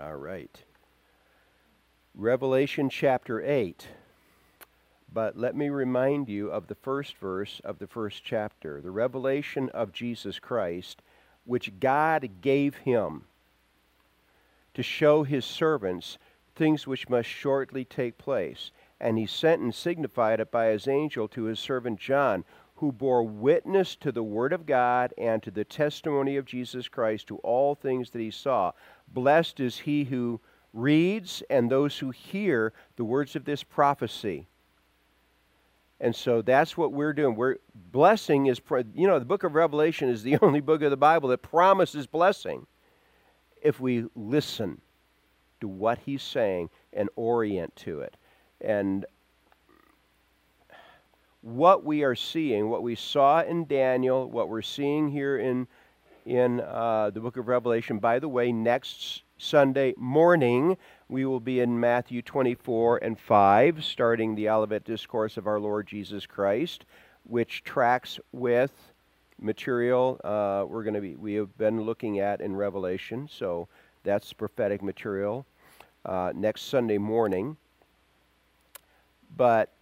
All right. Revelation chapter 8. But let me remind you of the first verse of the first chapter the revelation of Jesus Christ, which God gave him to show his servants things which must shortly take place. And he sent and signified it by his angel to his servant John, who bore witness to the word of God and to the testimony of Jesus Christ to all things that he saw. Blessed is he who reads and those who hear the words of this prophecy. And so that's what we're doing. We're blessing is you know the book of Revelation is the only book of the Bible that promises blessing if we listen to what he's saying and orient to it. And what we are seeing, what we saw in Daniel, what we're seeing here in in uh, the book of Revelation. By the way, next Sunday morning we will be in Matthew 24 and 5, starting the Olivet Discourse of our Lord Jesus Christ, which tracks with material uh, we're going to be we have been looking at in Revelation. So that's prophetic material uh, next Sunday morning. But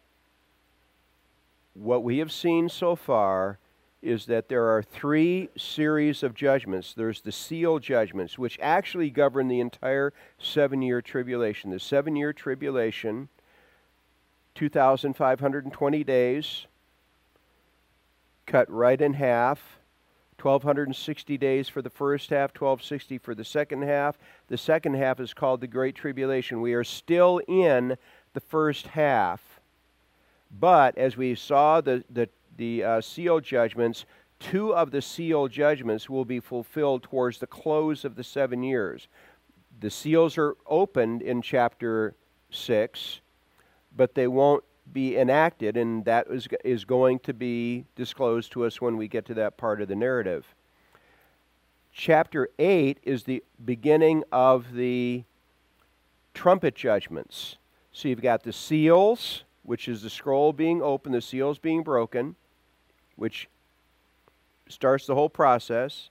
what we have seen so far is that there are three series of judgments. There's the seal judgments, which actually govern the entire seven year tribulation. The seven year tribulation, 2,520 days, cut right in half. 1260 days for the first half, 1260 for the second half. The second half is called the Great Tribulation. We are still in the first half. But as we saw the, the the uh, seal judgments, two of the seal judgments will be fulfilled towards the close of the seven years. The seals are opened in chapter 6, but they won't be enacted, and that is, is going to be disclosed to us when we get to that part of the narrative. Chapter 8 is the beginning of the trumpet judgments. So you've got the seals, which is the scroll being opened, the seals being broken which starts the whole process.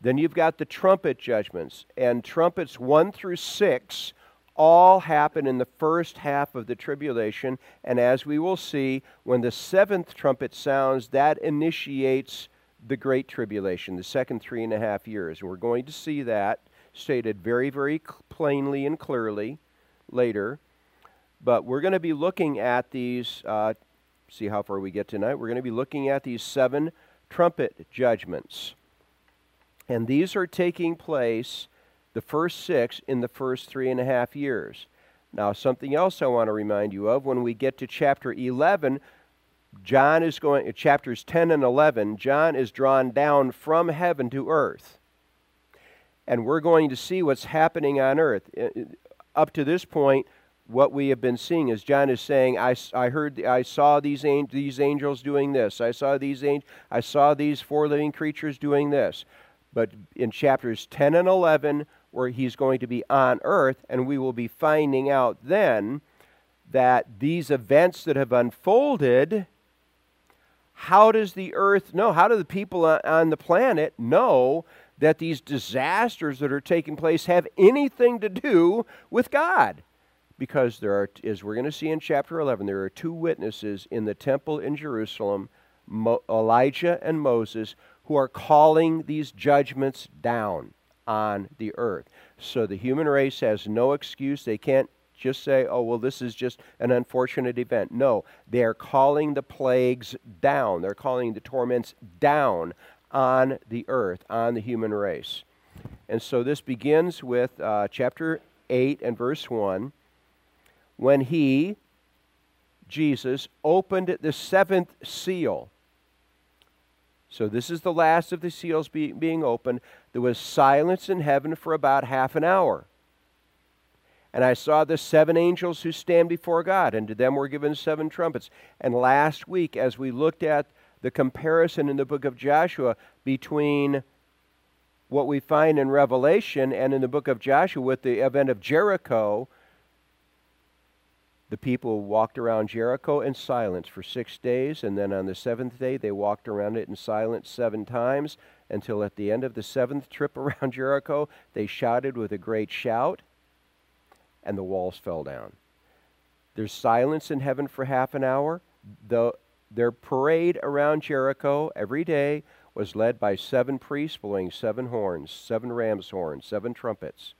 Then you've got the trumpet judgments, and trumpets 1 through 6 all happen in the first half of the tribulation. And as we will see, when the seventh trumpet sounds, that initiates the great tribulation, the second three and a half years. We're going to see that stated very, very plainly and clearly later. But we're going to be looking at these uh, see how far we get tonight. We're going to be looking at these seven trumpet judgments. And these are taking place, the first six, in the first three and a half years. Now, something else I want to remind you of when we get to chapter 11, John is going, chapters 10 and 11, John is drawn down from heaven to earth. And we're going to see what's happening on earth. Uh, uh, up to this point, what we have been seeing is John is saying, I, I heard, I saw these, these angels doing this. I saw these I saw these four living creatures doing this. But in chapters 10 and 11, where he's going to be on earth, and we will be finding out then that these events that have unfolded, how does the earth know? How do the people on the planet know that these disasters that are taking place have anything to do with God? Because there are, as we're going to see in chapter 11, there are two witnesses in the temple in Jerusalem, Mo- Elijah and Moses, who are calling these judgments down on the earth. So the human race has no excuse. They can't just say, oh, well, this is just an unfortunate event. No, they are calling the plagues down. They're calling the torments down on the earth, on the human race. And so this begins with uh, chapter 8 and verse 1 when he, Jesus, opened the seventh seal. So, this is the last of the seals be, being opened. There was silence in heaven for about half an hour. And I saw the seven angels who stand before God, and to them were given seven trumpets. And last week, as we looked at the comparison in the book of Joshua between what we find in Revelation and in the book of Joshua with the event of Jericho, the people walked around Jericho in silence for six days, and then on the seventh day they walked around it in silence seven times, until at the end of the seventh trip around Jericho they shouted with a great shout. and the walls fell down. There's silence in heaven for half an hour. The, their parade around Jericho every day was led by seven priests blowing seven horns, seven ram's horns, seven trumpets.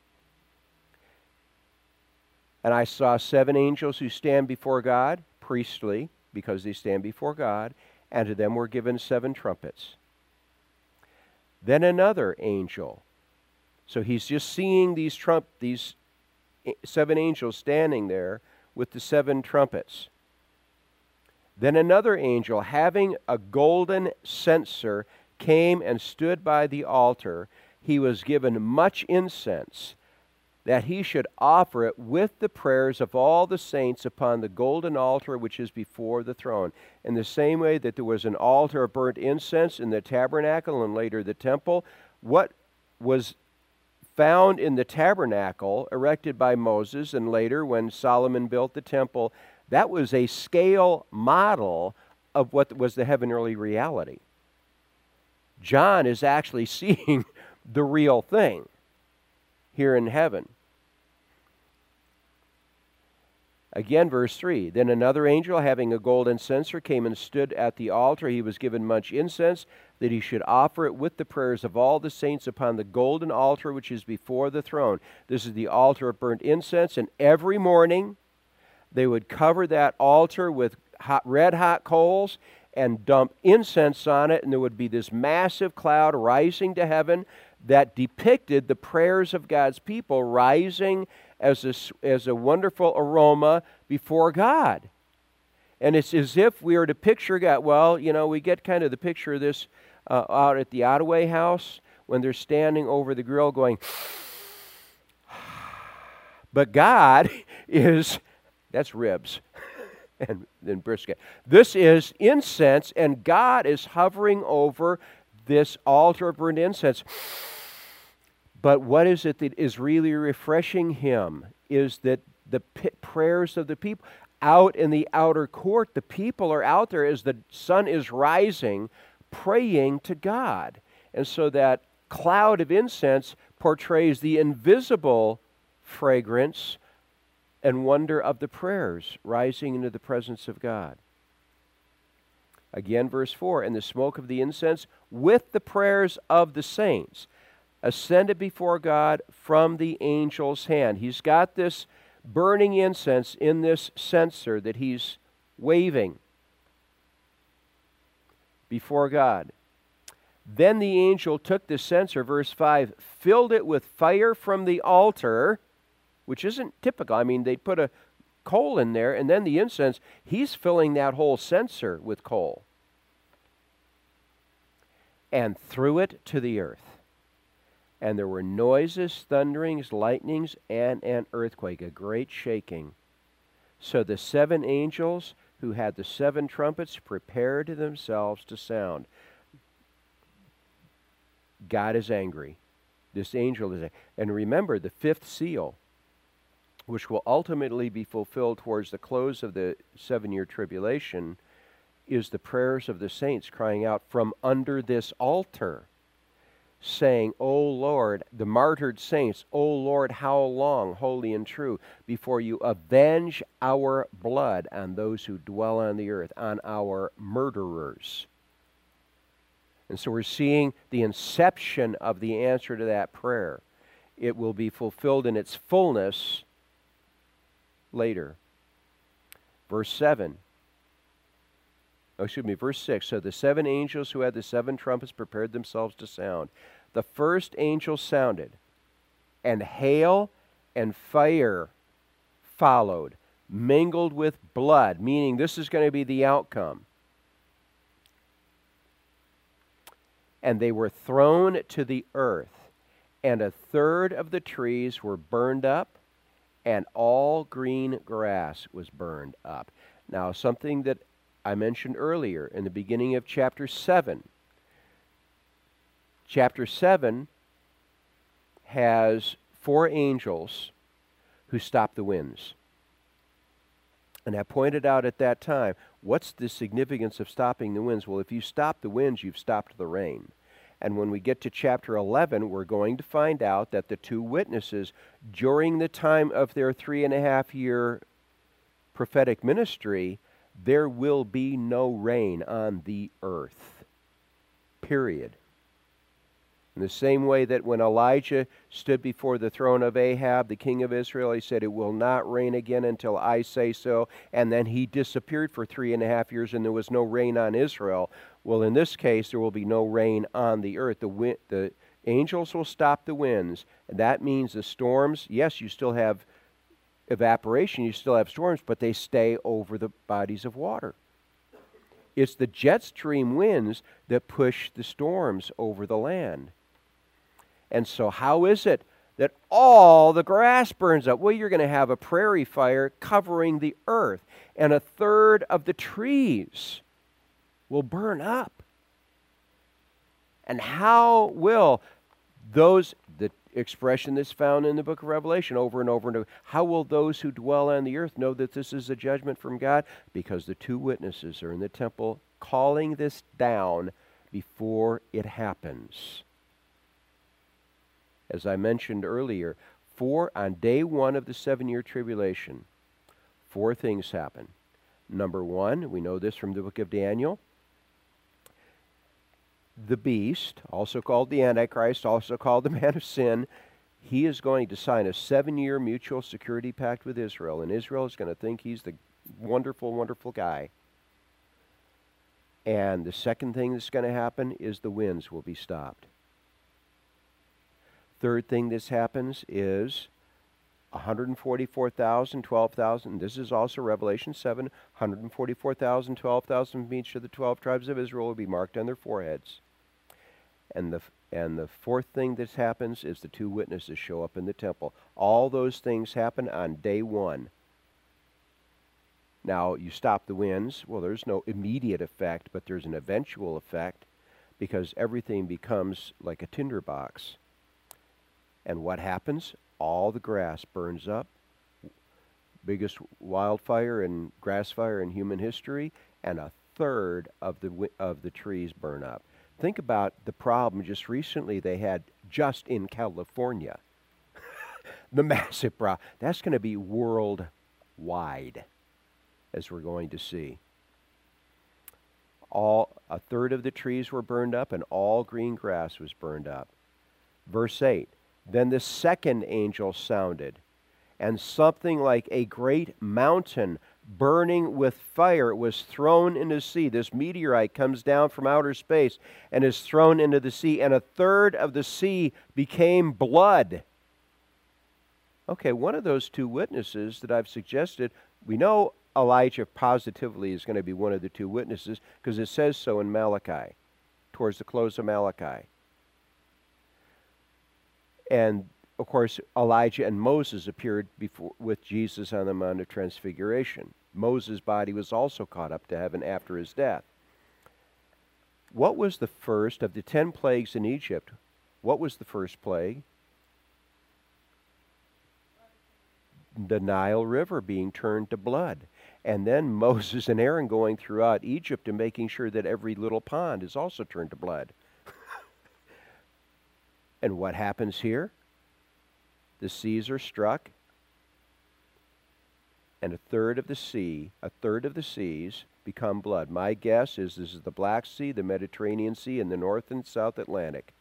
And I saw seven angels who stand before God, priestly, because they stand before God, and to them were given seven trumpets. Then another angel. So he's just seeing these trump these seven angels standing there with the seven trumpets. Then another angel, having a golden censer, came and stood by the altar. He was given much incense that he should offer it with the prayers of all the saints upon the golden altar which is before the throne. In the same way that there was an altar of burnt incense in the tabernacle and later the temple, what was found in the tabernacle erected by Moses and later when Solomon built the temple, that was a scale model of what was the heavenly reality. John is actually seeing the real thing here in heaven. Again, verse 3 Then another angel, having a golden censer, came and stood at the altar. He was given much incense, that he should offer it with the prayers of all the saints upon the golden altar which is before the throne. This is the altar of burnt incense, and every morning they would cover that altar with hot, red hot coals and dump incense on it, and there would be this massive cloud rising to heaven that depicted the prayers of God's people rising as a, as a wonderful aroma before God. And it's as if we are to picture God. Well, you know, we get kind of the picture of this uh, out at the Ottaway house when they're standing over the grill going, but God is, that's ribs and then brisket. This is incense, and God is hovering over this altar of burnt incense. But what is it that is really refreshing him is that the prayers of the people out in the outer court, the people are out there as the sun is rising, praying to God. And so that cloud of incense portrays the invisible fragrance and wonder of the prayers rising into the presence of God. Again, verse 4 And the smoke of the incense with the prayers of the saints ascended before God from the angel's hand. He's got this burning incense in this censer that he's waving before God. Then the angel took the censer, verse 5, filled it with fire from the altar, which isn't typical. I mean, they put a coal in there, and then the incense, he's filling that whole censer with coal, and threw it to the earth and there were noises, thunderings, lightnings, and an earthquake, a great shaking. So the seven angels who had the seven trumpets prepared themselves to sound. God is angry. This angel is angry. And remember, the fifth seal, which will ultimately be fulfilled towards the close of the seven year tribulation, is the prayers of the saints crying out from under this altar saying, O Lord, the martyred saints, O Lord, how long, holy and true, before you avenge our blood on those who dwell on the earth, on our murderers? And so we're seeing the inception of the answer to that prayer. It will be fulfilled in its fullness later. Verse 7 oh, excuse me, verse 6. So the seven angels who had the seven trumpets prepared themselves to sound. The first angel sounded, and hail and fire followed, mingled with blood, meaning this is going to be the outcome. And they were thrown to the earth, and a third of the trees were burned up, and all green grass was burned up. Now, something that I mentioned earlier in the beginning of chapter 7. Chapter 7 has four angels who stop the winds. And I pointed out at that time, what's the significance of stopping the winds? Well, if you stop the winds, you've stopped the rain. And when we get to chapter 11, we're going to find out that the two witnesses, during the time of their three and a half year prophetic ministry, there will be no rain on the earth. Period. In the same way that when Elijah stood before the throne of Ahab, the king of Israel, he said, It will not rain again until I say so. And then he disappeared for three and a half years and there was no rain on Israel. Well, in this case, there will be no rain on the earth. The, wind, the angels will stop the winds. That means the storms, yes, you still have evaporation, you still have storms, but they stay over the bodies of water. It's the jet stream winds that push the storms over the land. And so, how is it that all the grass burns up? Well, you're going to have a prairie fire covering the earth, and a third of the trees will burn up. And how will those, the expression that's found in the book of Revelation over and over and over, how will those who dwell on the earth know that this is a judgment from God? Because the two witnesses are in the temple calling this down before it happens as I mentioned earlier, four on day one of the seven year tribulation, four things happen. Number one, we know this from the book of Daniel. The beast, also called the Antichrist, also called the man of sin, he is going to sign a seven year mutual security pact with Israel, and Israel is going to think he's the wonderful, wonderful guy. And the second thing that's going to happen is the winds will be stopped. Third thing this happens is 144,000, 12,000. This is also Revelation 7. 144,000, 12,000 from each of the 12 tribes of Israel will be marked on their foreheads. And the, and the fourth thing that happens is the two witnesses show up in the temple. All those things happen on day one. Now, you stop the winds. Well, there's no immediate effect, but there's an eventual effect because everything becomes like a tinderbox and what happens? All the grass burns up. Biggest wildfire and grass fire in human history, and a third of the of the trees burn up. Think about the problem just recently they had just in California. the massive problem. That's going to be worldwide, as we're going to see. All a third of the trees were burned up, and all green grass was burned up. Verse eight. Then the second angel sounded, and something like a great mountain burning with fire was thrown into the sea. This meteorite comes down from outer space and is thrown into the sea, and a third of the sea became blood. Okay, one of those two witnesses that I've suggested, we know Elijah positively is going to be one of the two witnesses because it says so in Malachi, towards the close of Malachi. And of course, Elijah and Moses appeared before, with Jesus on the Mount of Transfiguration. Moses' body was also caught up to heaven after his death. What was the first of the ten plagues in Egypt? What was the first plague? The Nile River being turned to blood. And then Moses and Aaron going throughout Egypt and making sure that every little pond is also turned to blood. And what happens here? The seas are struck, and a third of the sea, a third of the seas become blood. My guess is this is the Black Sea, the Mediterranean Sea, and the North and South Atlantic.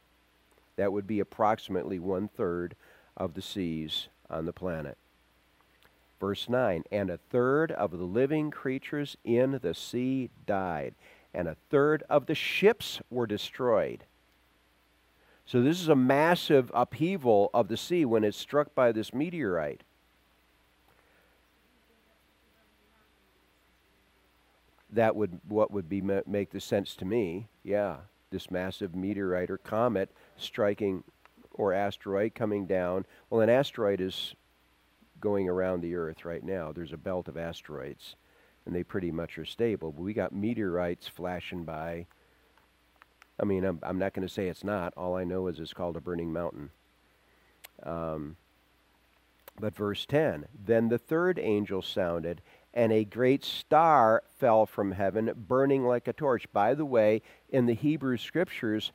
That would be approximately one third of the seas on the planet. Verse 9 And a third of the living creatures in the sea died, and a third of the ships were destroyed. So this is a massive upheaval of the sea when it's struck by this meteorite. That would what would be make the sense to me. Yeah, this massive meteorite or comet striking or asteroid coming down. Well, an asteroid is going around the Earth right now. There's a belt of asteroids, and they pretty much are stable. But we got meteorites flashing by I mean, I'm, I'm not going to say it's not. All I know is it's called a burning mountain. Um, but verse 10 Then the third angel sounded, and a great star fell from heaven, burning like a torch. By the way, in the Hebrew scriptures,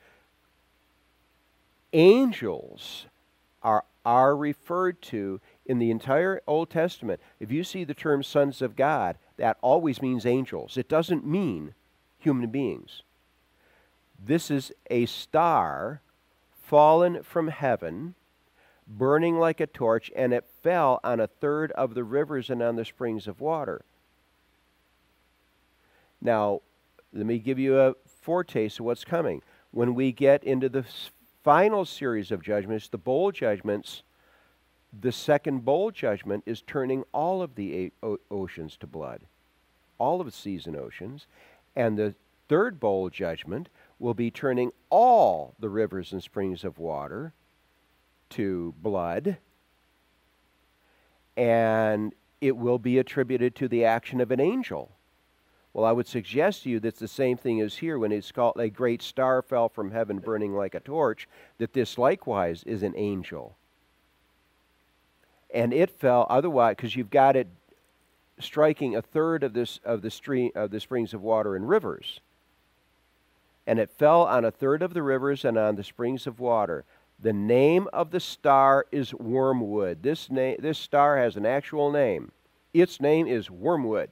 angels are, are referred to in the entire Old Testament. If you see the term sons of God, that always means angels. It doesn't mean human beings. This is a star fallen from heaven, burning like a torch, and it fell on a third of the rivers and on the springs of water. Now, let me give you a foretaste of what's coming. When we get into the final series of judgments, the bowl judgments, the second bowl judgment is turning all of the oceans to blood, all of the seas and oceans. And the third bowl judgment will be turning all the rivers and springs of water to blood. And it will be attributed to the action of an angel. Well, I would suggest to you that the same thing is here when it's called a great star fell from heaven burning like a torch, that this likewise is an angel. And it fell otherwise because you've got it striking a third of this of the stream of the springs of water and rivers. And it fell on a third of the rivers and on the springs of water. The name of the star is wormwood. This name this star has an actual name. Its name is wormwood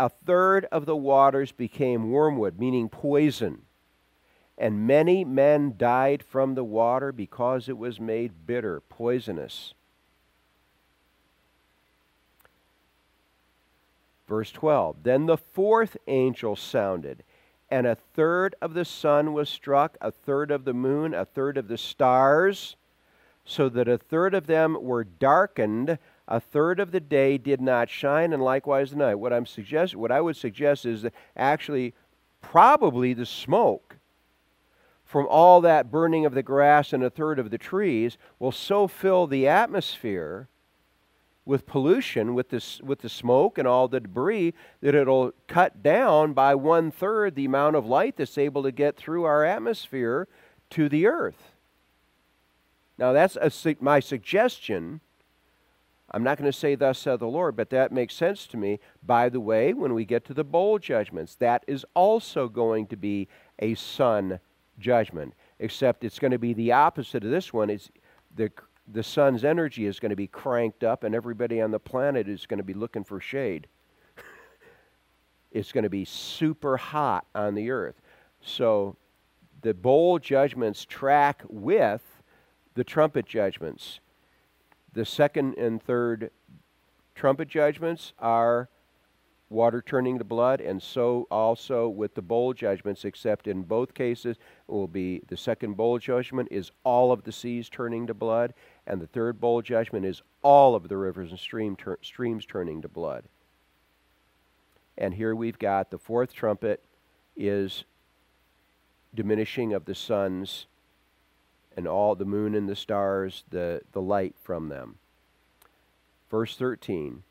a third of the waters became wormwood, meaning poison. And many men died from the water because it was made bitter, poisonous. Verse 12 Then the fourth angel sounded, and a third of the sun was struck, a third of the moon, a third of the stars, so that a third of them were darkened a third of the day did not shine, and likewise the night. What I'm suggest, what I would suggest is that actually, probably the smoke from all that burning of the grass and a third of the trees will so fill the atmosphere with pollution, with this, with the smoke and all the debris, that it'll cut down by one third the amount of light that's able to get through our atmosphere to the earth. Now, that's a, my suggestion I'm not going to say, Thus saith the Lord, but that makes sense to me. By the way, when we get to the bowl judgments, that is also going to be a sun judgment, except it's going to be the opposite of this one. It's the, the sun's energy is going to be cranked up, and everybody on the planet is going to be looking for shade. it's going to be super hot on the earth. So the bowl judgments track with the trumpet judgments the second and third trumpet judgments are water turning to blood, and so also with the bowl judgments, except in both cases it will be the second bowl judgment is all of the seas turning to blood, and the third bowl judgment is all of the rivers and stream streams turning to blood. And here we've got the fourth trumpet is diminishing of the sun's and all the moon and the stars, the, the light from them. Verse 13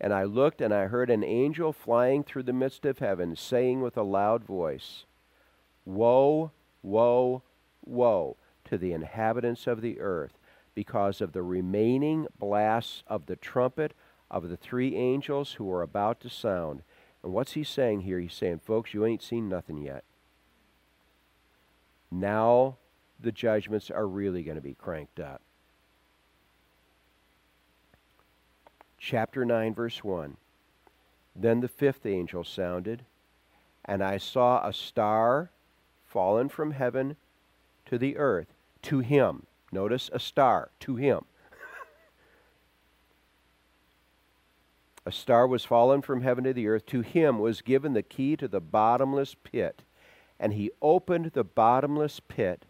And I looked, and I heard an angel flying through the midst of heaven, saying with a loud voice, Woe, woe, woe to the inhabitants of the earth, because of the remaining blasts of the trumpet of the three angels who are about to sound. And what's he saying here? He's saying, folks, you ain't seen nothing yet. Now the judgments are really going to be cranked up. Chapter 9, verse 1. Then the fifth angel sounded, and I saw a star fallen from heaven to the earth, to him. Notice a star, to him. a star was fallen from heaven to the earth. To him was given the key to the bottomless pit. And he opened the bottomless pit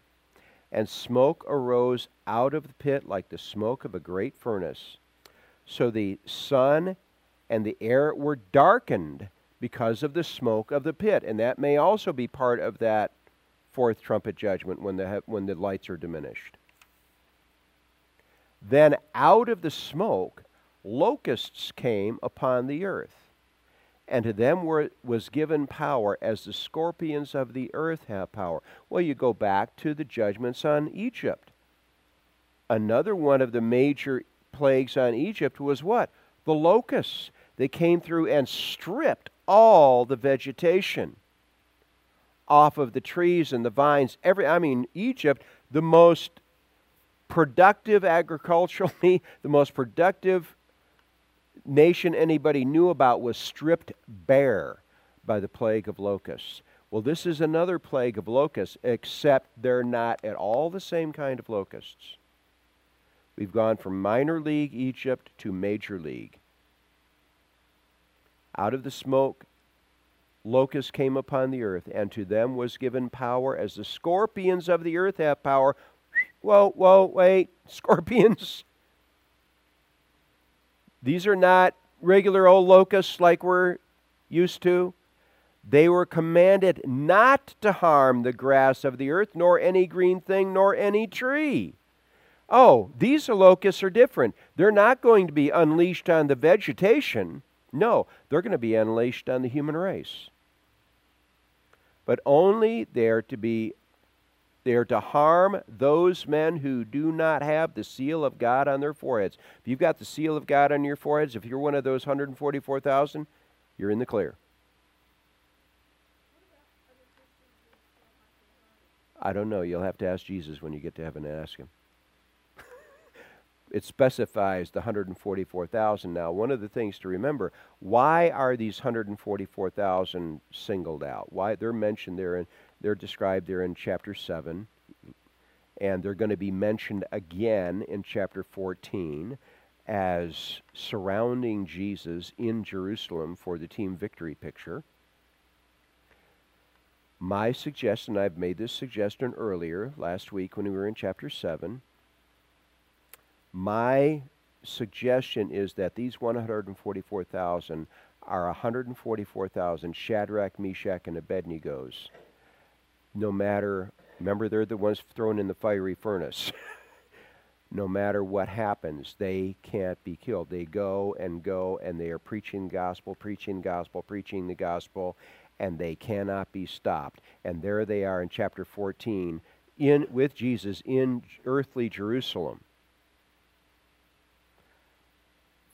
and smoke arose out of the pit like the smoke of a great furnace. So the sun and the air were darkened because of the smoke of the pit. And that may also be part of that fourth trumpet judgment when the, when the lights are diminished. Then out of the smoke, locusts came upon the earth and to them were, was given power as the scorpions of the earth have power. Well, you go back to the judgments on Egypt. Another one of the major plagues on Egypt was what? The locusts. They came through and stripped all the vegetation. off of the trees and the vines. Every, I mean, Egypt, the most productive agriculturally, the most productive nation anybody knew about was stripped bare by the plague of locusts. Well, this is another plague of locusts, except they're not at all the same kind of locusts. We've gone from minor league Egypt to major league. Out of the smoke, locusts came upon the earth, and to them was given power as the scorpions of the earth have power. Whoa, whoa, wait, scorpions? These are not regular old locusts like we're used to. They were commanded not to harm the grass of the earth, nor any green thing, nor any tree. Oh, these locusts are different. They're not going to be unleashed on the vegetation. No, they're going to be unleashed on the human race. But only they're to be they're to harm those men who do not have the seal of God on their foreheads. If you've got the seal of God on your foreheads, if you're one of those 144,000, you're in the clear. I don't know. You'll have to ask Jesus when you get to heaven and ask him. It specifies the 144,000. Now, one of the things to remember, why are these 144,000 singled out? Why they're mentioned there and they're described there in chapter 7 and they're going to be mentioned again in chapter 14 as surrounding Jesus in Jerusalem for the team victory picture. My suggestion, I've made this suggestion earlier last week when we were in chapter 7. My suggestion is that these 144,000 are 144,000 Shadrach, Meshach, and Abednego's. No matter, remember, they're the ones thrown in the fiery furnace. no matter what happens, they can't be killed. They go and go and they are preaching gospel, preaching gospel, preaching the gospel, and they cannot be stopped. And there they are in chapter 14 in with Jesus in earthly Jerusalem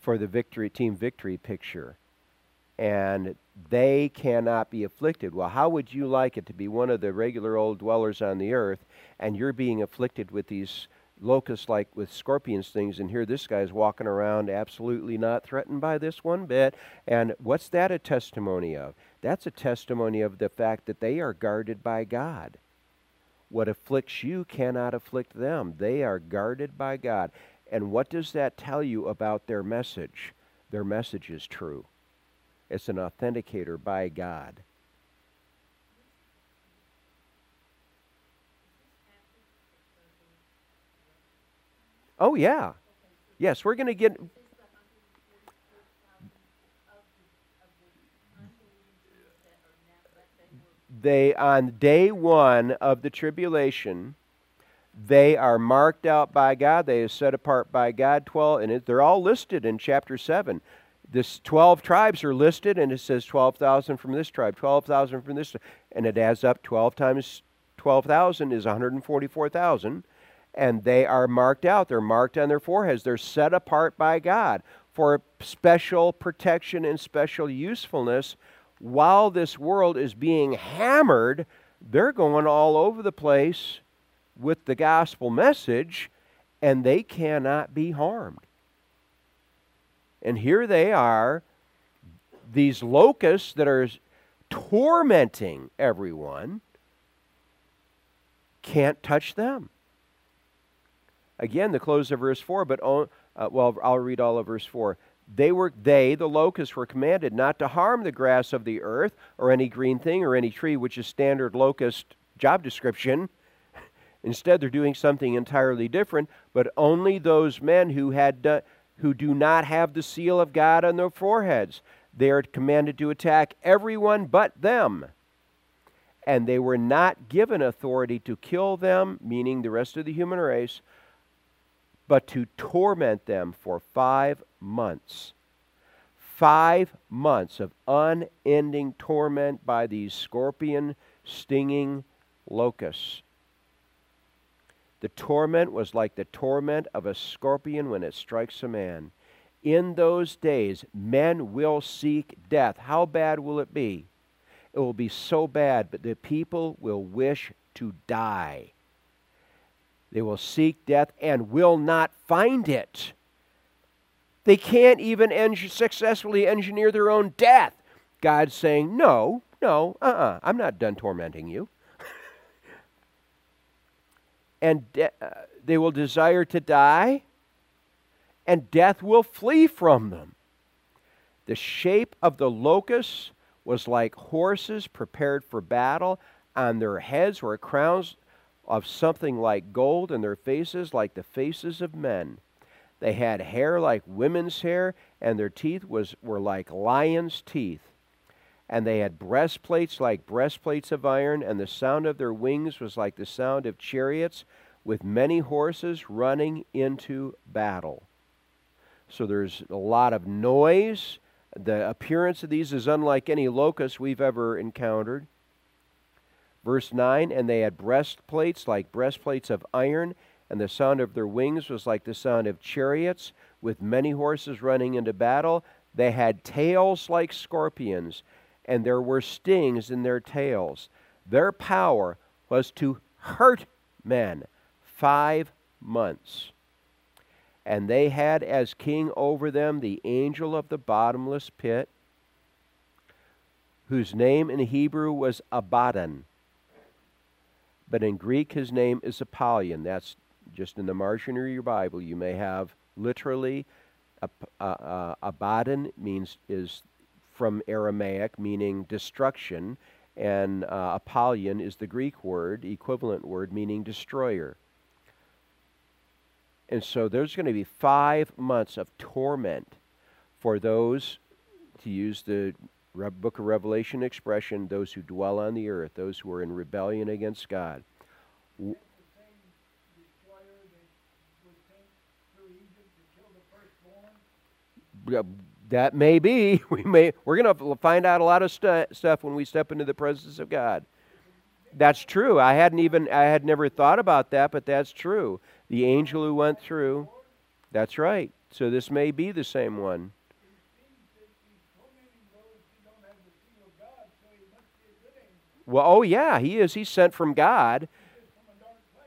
for the victory team victory picture. And they cannot be afflicted. Well, how would you like it to be one of the regular old dwellers on the earth and you're being afflicted with these locusts like with scorpions things and here this guy's walking around absolutely not threatened by this one bit and what's that a testimony of that's a testimony of the fact that they are guarded by God. What afflicts you cannot afflict them. They are guarded by God. And what does that tell you about their message? Their message is true. It's an authenticator by God. Oh, yeah. Yes, we're going to get they on day one of the tribulation they are marked out by god. They are set apart by god. 12 and it, they're all listed in chapter 7 this 12 tribes are listed and it says 12000 from this tribe 12000 from this and it adds up 12 times 12000 is 144000 and they are marked out. They're marked on their foreheads. They're set apart by god for special protection and special usefulness. While this world is being hammered, they're going all over the place with the gospel message, and they cannot be harmed. And here they are, these locusts that are tormenting everyone, can't touch them. Again, the close of verse 4, but, uh, well, I'll read all of verse 4. They were they, the locusts, were commanded not to harm the grass of the earth or any green thing or any tree, which is standard locust job description. Instead, they're doing something entirely different, but only those men who had done, who do not have the seal of God on their foreheads. They are commanded to attack everyone but them. And they were not given authority to kill them, meaning the rest of the human race, but to torment them for five months. Five months of unending torment by these scorpion stinging locusts. The torment was like the torment of a scorpion when it strikes a man. In those days, men will seek death. How bad will it be? It will be so bad, but the people will wish to die. They will seek death and will not find it. They can't even en- successfully engineer their own death. God's saying, No, no, uh uh-uh, uh, i am not done tormenting you. And de- uh, they will desire to die, and death will flee from them. The shape of the locusts was like horses prepared for battle. On their heads were crowns of something like gold, and their faces like the faces of men. They had hair like women's hair, and their teeth was, were like lions' teeth. And they had breastplates like breastplates of iron, and the sound of their wings was like the sound of chariots with many horses running into battle. So there's a lot of noise. The appearance of these is unlike any locust we've ever encountered. Verse 9 And they had breastplates like breastplates of iron, and the sound of their wings was like the sound of chariots with many horses running into battle. They had tails like scorpions, and there were stings in their tails. Their power was to hurt men five months. And they had as king over them the angel of the bottomless pit, whose name in Hebrew was Abaddon but in Greek his name is Apollyon. That's just in the margin of your Bible. You may have literally uh, uh, Abaddon means is from Aramaic meaning destruction, and uh, Apollyon is the Greek word, equivalent word meaning destroyer. And so there's going to be five months of torment for those, to use the book of Revelation expression, those who dwell on the earth, those who are in rebellion against God. That may be. We may. We're going to find out a lot of stu- stuff when we step into the presence of God. That's true. I hadn't even. I had never thought about that, but that's true. The angel who went through. That's right. So this may be the same one. Well, oh yeah, he is. He's sent from God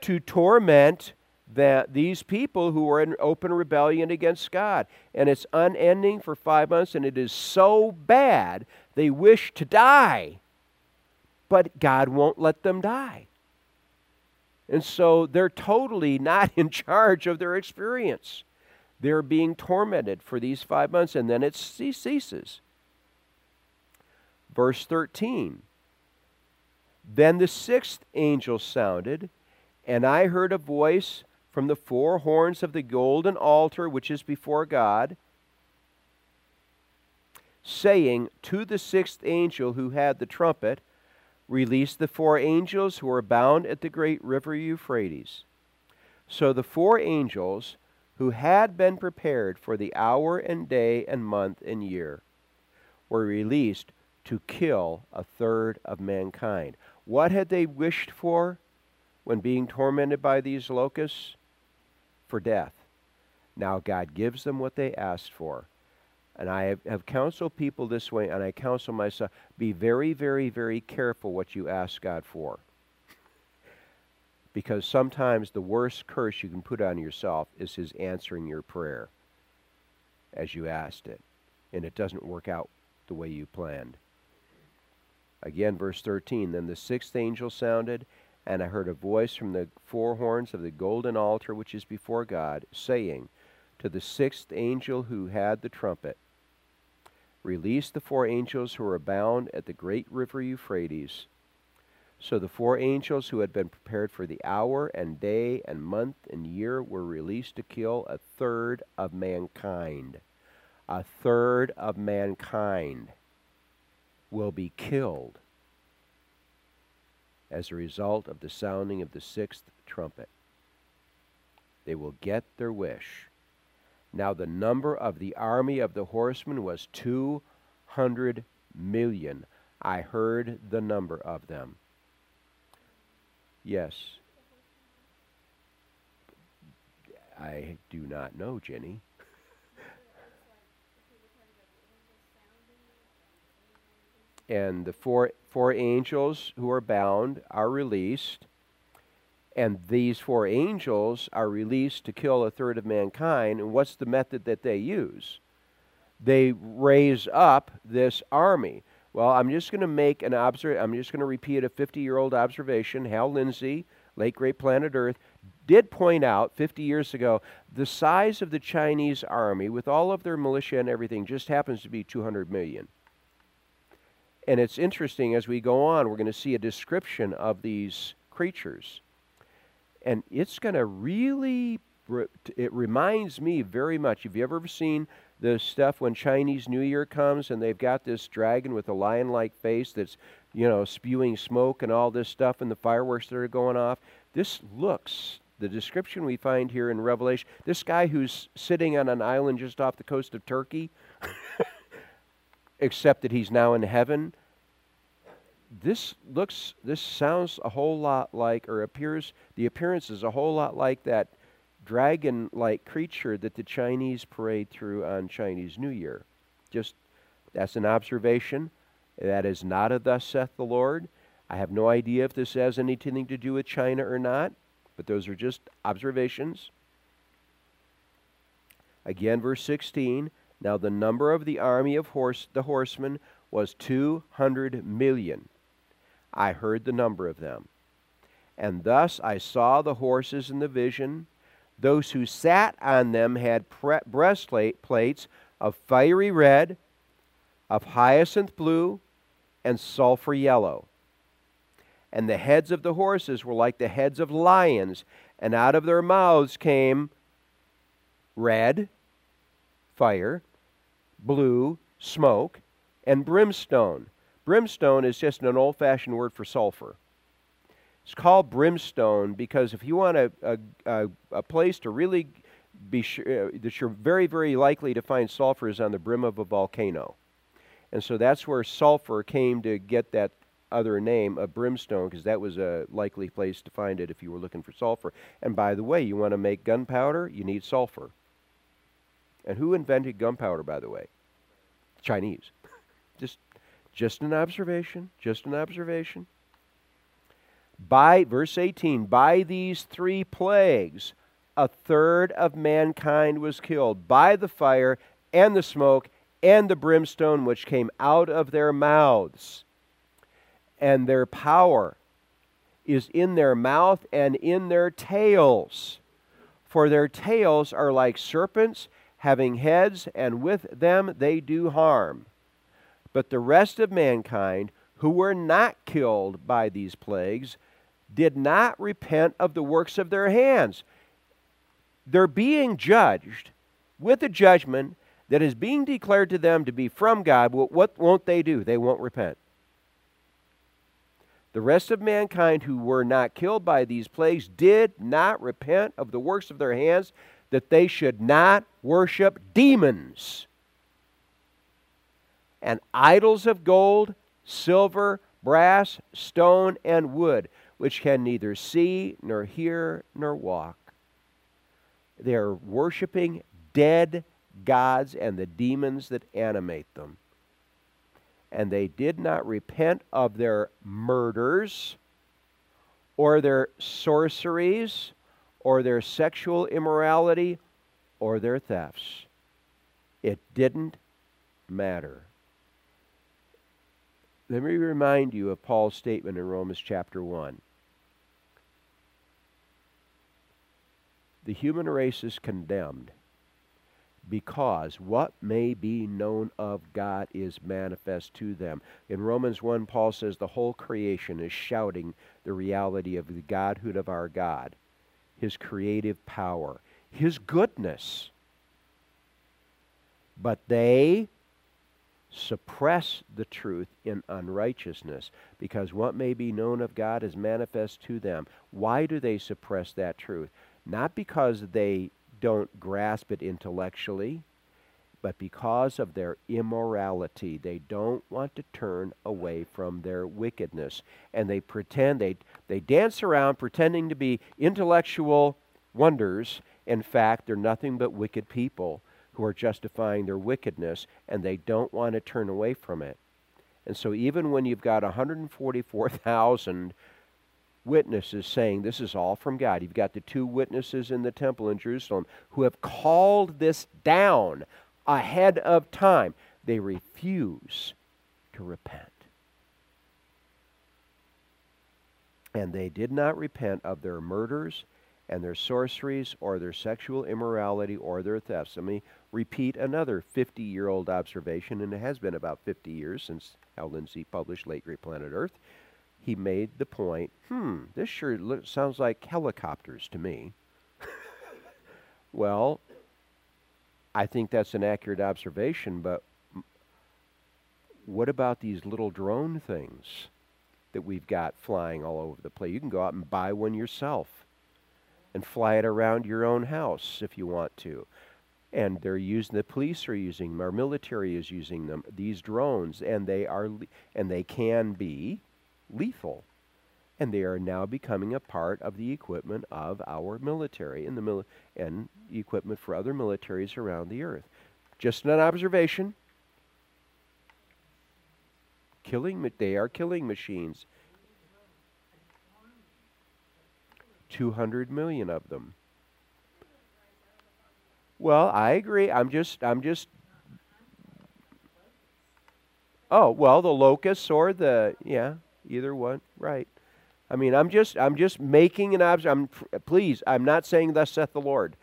to torment that these people who are in open rebellion against God. And it's unending for five months, and it is so bad they wish to die, but God won't let them die. And so they're totally not in charge of their experience. They're being tormented for these five months, and then it ceases. Verse 13 then the sixth angel sounded, and I heard a voice from the four horns of the golden altar which is before God, saying to the sixth angel who had the trumpet, Release the four angels who are bound at the great river Euphrates. So the four angels who had been prepared for the hour and day and month and year were released to kill a third of mankind. What had they wished for when being tormented by these locusts? For death. Now God gives them what they asked for. And I have, have counseled people this way, and I counsel myself be very, very, very careful what you ask God for. because sometimes the worst curse you can put on yourself is His answering your prayer as you asked it, and it doesn't work out the way you planned. Again, verse 13 Then the sixth angel sounded, and I heard a voice from the four horns of the golden altar which is before God, saying to the sixth angel who had the trumpet, Release the four angels who are bound at the great river Euphrates. So the four angels who had been prepared for the hour and day and month and year were released to kill a third of mankind. A third of mankind will be killed as a result of the sounding of the sixth trumpet. They will get their wish. Now, the number of the army of the horsemen was 200 million. I heard the number of them. Yes. I do not know, Jenny. And the four, four angels who are bound are released. And these four angels are released to kill a third of mankind. And what's the method that they use? They raise up this army. Well, I'm just going to make an observation. I'm just going to repeat a 50 year old observation. Hal Lindsey, late great planet Earth, did point out 50 years ago the size of the Chinese army, with all of their militia and everything, just happens to be 200 million. And it's interesting as we go on, we're going to see a description of these creatures. And it's going to really, it reminds me very much. Have you ever seen the stuff when Chinese New Year comes and they've got this dragon with a lion like face that's, you know, spewing smoke and all this stuff and the fireworks that are going off? This looks the description we find here in Revelation, this guy who's sitting on an island just off the coast of Turkey, except that he's now in heaven. This looks, this sounds a whole lot like, or appears, the appearance is a whole lot like that dragon like creature that the Chinese parade through on Chinese New Year. Just, that's an observation. That is not a thus saith the Lord. I have no idea if this has anything to do with China or not but those are just observations. Again, verse 16. Now the number of the army of horse, the horsemen was 200 million. I heard the number of them. And thus I saw the horses in the vision. Those who sat on them had pre- breastplates of fiery red, of hyacinth blue, and sulfur yellow and the heads of the horses were like the heads of lions, and out of their mouths came red, fire, blue, smoke, and brimstone. Brimstone is just an old fashioned word for sulfur. It's called brimstone because if you want a, a, a, place to really be sure uh, that you're very, very likely to find sulfur is on the brim of a volcano. And so that's where sulfur came to get that other name of brimstone because that was a likely place to find it if you were looking for sulfur. And by the way, you want to make gunpowder, you need sulfur. And who invented gunpowder, by the way? Chinese. just, just an observation. Just an observation. By verse 18, by these three plagues, a third of mankind was killed by the fire and the smoke and the brimstone which came out of their mouths and their power is in their mouth and in their tails. For their tails are like serpents, having heads, and with them they do harm. But the rest of mankind, who were not killed by these plagues, did not repent of the works of their hands. They're being judged with a judgment that is being declared to them to be from God. What won't they do? They won't repent. The rest of mankind who were not killed by these plagues did not repent of the works of their hands, that they should not worship demons and idols of gold, silver, brass, stone, and wood, which can neither see, nor hear, nor walk. They are worshiping dead gods and the demons that animate them and they did not repent of their murders or their sorceries or their sexual immorality or their thefts. It didn't matter. Let me remind you of Paul's statement in Romans chapter 1. The human race is condemned because what may be known of God is manifest to them. In Romans 1, Paul says the whole creation is shouting the reality of the Godhood of our God, His creative power, His goodness. But they suppress the truth in unrighteousness because what may be known of God is manifest to them. Why do they suppress that truth? Not because they don't grasp it intellectually, but because of their immorality, they don't want to turn away from their wickedness. And they pretend, they, they dance around pretending to be intellectual wonders. In fact, they're nothing but wicked people who are justifying their wickedness, and they don't want to turn away from it. And so even when you've got 144,000 witnesses saying this is all from God, you've got the two witnesses in the temple in Jerusalem who have called this down ahead of time. They refuse to repent. And they did not repent of their murders and their sorceries or their sexual immorality or their thefts. Let me repeat another 50 year old observation, and it has been about 50 years since Hal Lindsey published Late Great Planet Earth. He made the point hmm, this sure sounds like helicopters to me. well, I think that's an accurate observation, but what about these little drone things that we've got flying all over the place? You can go out and buy one yourself and fly it around your own house if you want to. And they're using the police are using them, our military is using them. These drones, and they are and they can be lethal, and they are now becoming a part of the equipment of our military and the mil- and equipment for other militaries around the earth. Just an observation. Killing, they are killing machines. 200 million of them. Well, I agree. I'm just, I'm just. Oh well, the locusts or the yeah, either one, right? I mean, I'm just, I'm just making an observation. Please, I'm not saying thus saith the Lord,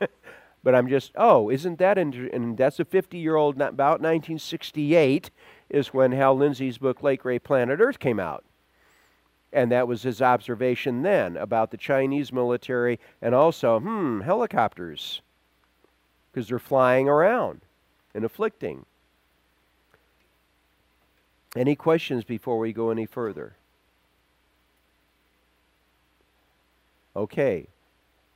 but I'm just. Oh, isn't that? And that's a 50-year-old, about 1968 is when Hal Lindsey's book Late Great Planet Earth came out. And that was his observation then about the Chinese military and also, hmm, helicopters. Because they're flying around and afflicting. Any questions before we go any further? Okay,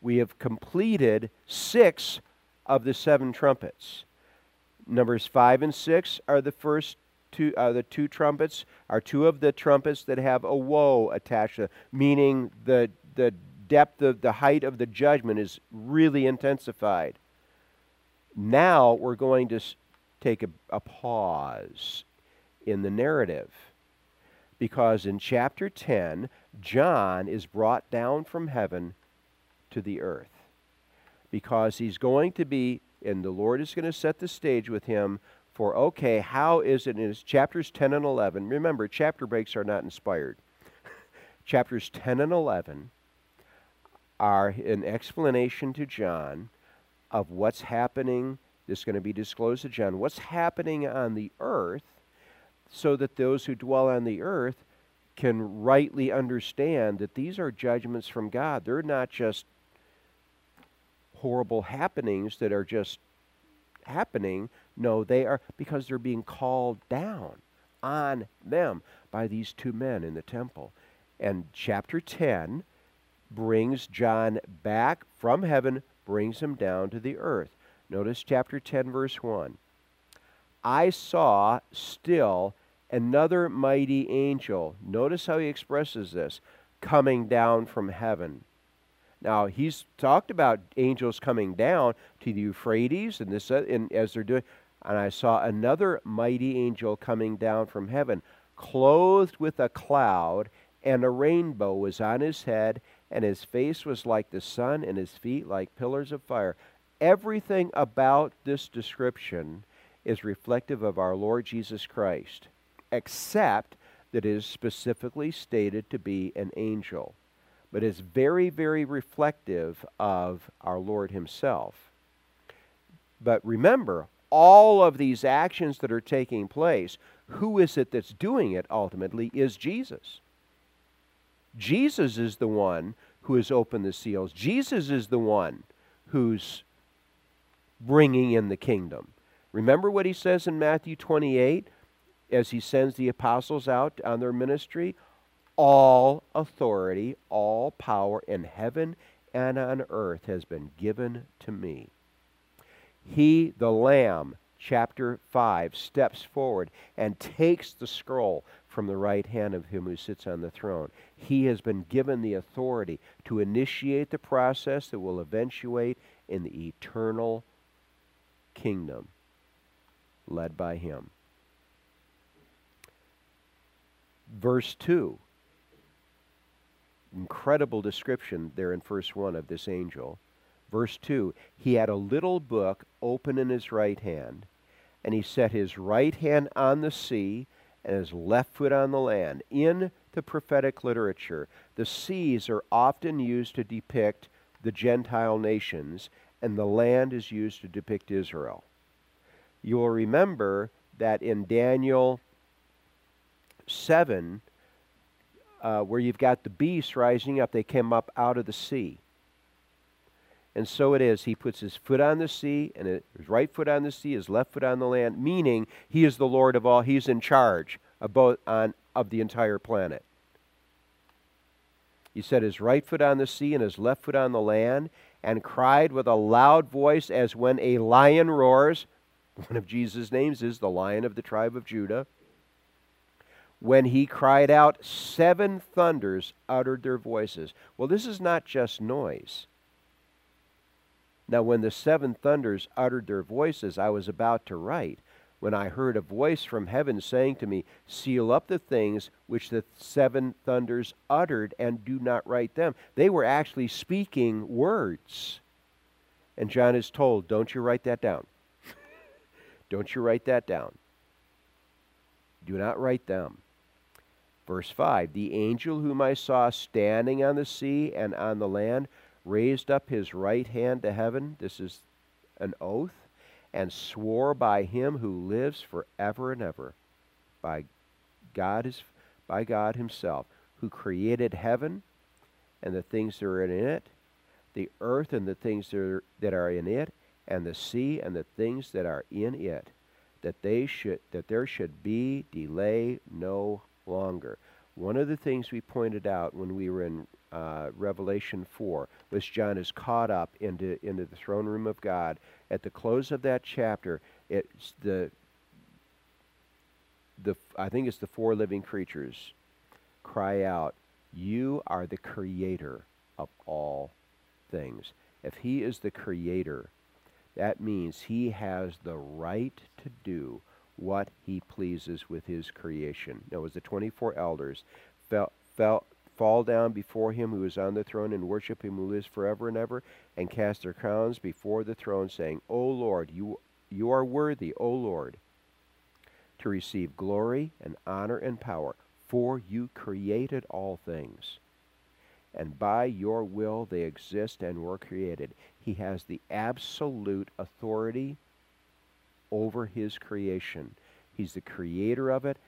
we have completed six of the seven trumpets. Numbers five and six are the first two, uh, the two trumpets are two of the trumpets that have a woe attached to them, meaning the, the depth of the height of the judgment is really intensified. Now we're going to take a, a pause in the narrative because in chapter 10, John is brought down from heaven to the earth because he's going to be, and the Lord is going to set the stage with him for, okay, how is it in chapters 10 and 11? Remember, chapter breaks are not inspired. chapters 10 and 11 are an explanation to John of what's happening. This is going to be disclosed to John. What's happening on the earth so that those who dwell on the earth can rightly understand that these are judgments from God. They're not just horrible happenings that are just happening. No, they are because they're being called down on them by these two men in the temple. And chapter 10 brings John back from heaven, brings him down to the earth. Notice chapter 10, verse 1. I saw still another mighty angel. Notice how he expresses this coming down from heaven. Now he's talked about angels coming down to the Euphrates, and this, uh, and as they're doing, and I saw another mighty angel coming down from heaven, clothed with a cloud, and a rainbow was on his head, and his face was like the sun, and his feet like pillars of fire. Everything about this description is reflective of our Lord Jesus Christ, except that it is specifically stated to be an angel but is very, very reflective of our Lord Himself. But remember, all of these actions that are taking place, who is it that's doing it ultimately is Jesus. Jesus is the one who has opened the seals. Jesus is the one who's bringing in the kingdom. Remember what he says in Matthew 28 as he sends the apostles out on their ministry? all authority, all power in heaven and on earth has been given to me. He, the Lamb, chapter 5, steps forward and takes the scroll from the right hand of him who sits on the throne. He has been given the authority to initiate the process that will eventuate in the eternal kingdom led by him. Verse 2. Incredible description there in verse 1 of this angel. Verse 2 He had a little book open in his right hand, and he set his right hand on the sea and his left foot on the land. In the prophetic literature, the seas are often used to depict the Gentile nations, and the land is used to depict Israel. You will remember that in Daniel 7, uh, where you've got the beasts rising up, they came up out of the sea. And so it is. He puts his foot on the sea, and his right foot on the sea, his left foot on the land, meaning he is the Lord of all. He's in charge of, both, on, of the entire planet. He set his right foot on the sea and his left foot on the land, and cried with a loud voice as when a lion roars. One of Jesus' names is the lion of the tribe of Judah. When he cried out, seven thunders uttered their voices. Well, this is not just noise. Now, when the seven thunders uttered their voices, I was about to write, when I heard a voice from heaven saying to me, Seal up the things which the seven thunders uttered, and do not write them. They were actually speaking words. And John is told, Don't you write that down. Don't you write that down. Do not write them. Verse 5 The angel whom I saw standing on the sea and on the land raised up his right hand to heaven. This is an oath. And swore by him who lives forever and ever, by God is by God himself, who created heaven and the things that are in it, the earth and the things that are, that are in it, and the sea and the things that are in it, that they should that there should be delay no longer. One of the things we pointed out when we were in uh, Revelation 4, was John is caught up into, into the throne room of God. At the close of that chapter, it's the, the, I think it's the four living creatures cry out, You are the creator of all things. If he is the creator, that means he has the right to do what he pleases with his creation. Now, as the 24 elders fell, felt, fall down before him who is on the throne and worship him who lives forever and ever, and cast their crowns before the throne, saying, O Lord, you, you are worthy, O Lord, to receive glory and honor and power, for you created all things. And by your will they exist and were created. He has the absolute authority over his creation. He's the creator of it.